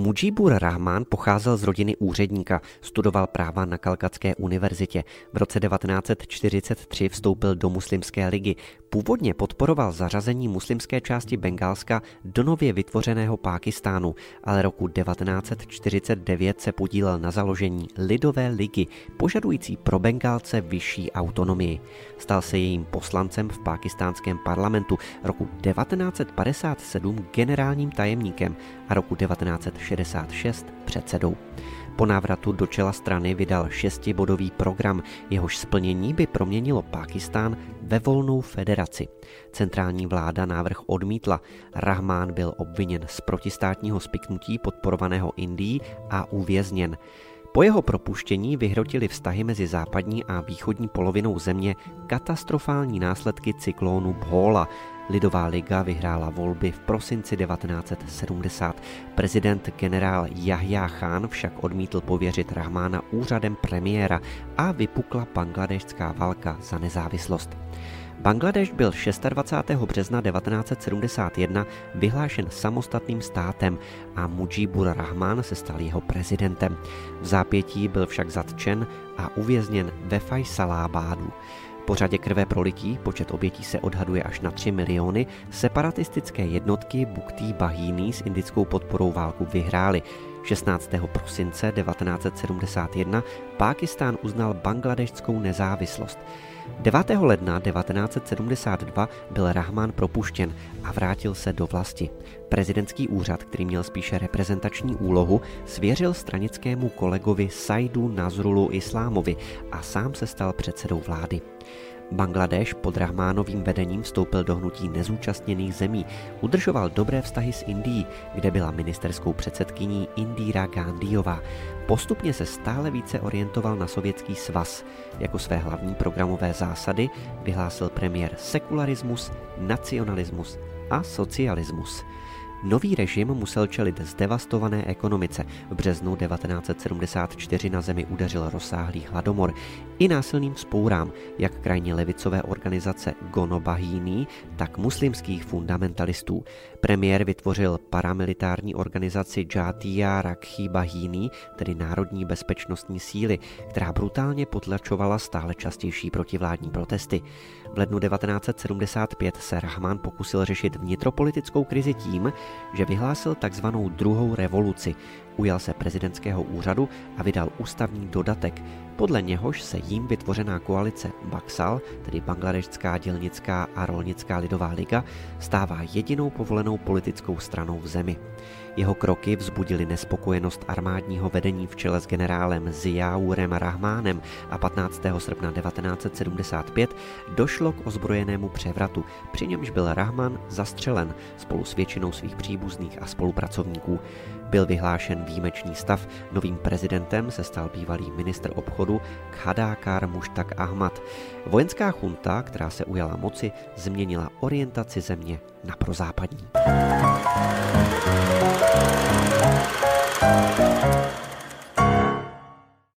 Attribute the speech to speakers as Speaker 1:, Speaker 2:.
Speaker 1: Mujibur Rahman pocházel z rodiny úředníka, studoval práva na Kalkatské univerzitě. V roce 1943 vstoupil do muslimské ligy. Původně podporoval zařazení muslimské části Bengálska do nově vytvořeného Pákistánu, ale roku 1949 se podílel na založení Lidové ligy, požadující pro Bengálce vyšší autonomii. Stal se jejím poslancem v pákistánském parlamentu, roku 1957 generálním tajemníkem a roku 1966 předsedou. Po návratu do čela strany vydal šestibodový program, jehož splnění by proměnilo Pákistán ve volnou federaci. Centrální vláda návrh odmítla. Rahmán byl obviněn z protistátního spiknutí podporovaného Indií a uvězněn. Po jeho propuštění vyhrotili vztahy mezi západní a východní polovinou země katastrofální následky cyklónu Bhola. Lidová liga vyhrála volby v prosinci 1970. Prezident generál Yahya Khan však odmítl pověřit Rahmána úřadem premiéra a vypukla bangladešská válka za nezávislost. Bangladeš byl 26. března 1971 vyhlášen samostatným státem a Mujibur Rahman se stal jeho prezidentem. V zápětí byl však zatčen a uvězněn ve Faisalábádu. Po řadě krve prolití, počet obětí se odhaduje až na 3 miliony, separatistické jednotky Bukti Bahíny s indickou podporou válku vyhrály. 16. prosince 1971 Pákistán uznal bangladešskou nezávislost. 9. ledna 1972 byl Rahman propuštěn a vrátil se do vlasti. Prezidentský úřad, který měl spíše reprezentační úlohu, svěřil stranickému kolegovi Saidu Nazrulu Islámovi a sám se stal předsedou vlády. Bangladeš pod Rahmánovým vedením vstoupil do hnutí nezúčastněných zemí, udržoval dobré vztahy s Indií, kde byla ministerskou předsedkyní Indira Gandhiová. Postupně se stále více orientoval na sovětský svaz. Jako své hlavní programové zásady vyhlásil premiér sekularismus, nacionalismus a socialismus. Nový režim musel čelit zdevastované ekonomice. V březnu 1974 na zemi udeřil rozsáhlý hladomor i násilným spourám, jak krajně levicové organizace Gono Bahíní, tak muslimských fundamentalistů. Premiér vytvořil paramilitární organizaci Jatia Rakhi Bahíní, tedy Národní bezpečnostní síly, která brutálně potlačovala stále častější protivládní protesty. V lednu 1975 se Rahman pokusil řešit vnitropolitickou krizi tím, že vyhlásil takzvanou druhou revoluci. Ujal se prezidentského úřadu a vydal ústavní dodatek, podle něhož se jím vytvořená koalice Baksal, tedy Bangladešská dělnická a rolnická lidová liga, stává jedinou povolenou politickou stranou v zemi. Jeho kroky vzbudily nespokojenost armádního vedení v čele s generálem Ziaurem Rahmánem a 15. srpna 1975 došlo k ozbrojenému převratu, při němž byl Rahman zastřelen spolu s většinou svých příbuzných a spolupracovníků. Byl vyhlášen výjimečný stav, novým prezidentem se stal bývalý ministr obchodu Khadákar Muštak Ahmad. Vojenská chunta, která se ujala moci, změnila orientaci země na prozápadní.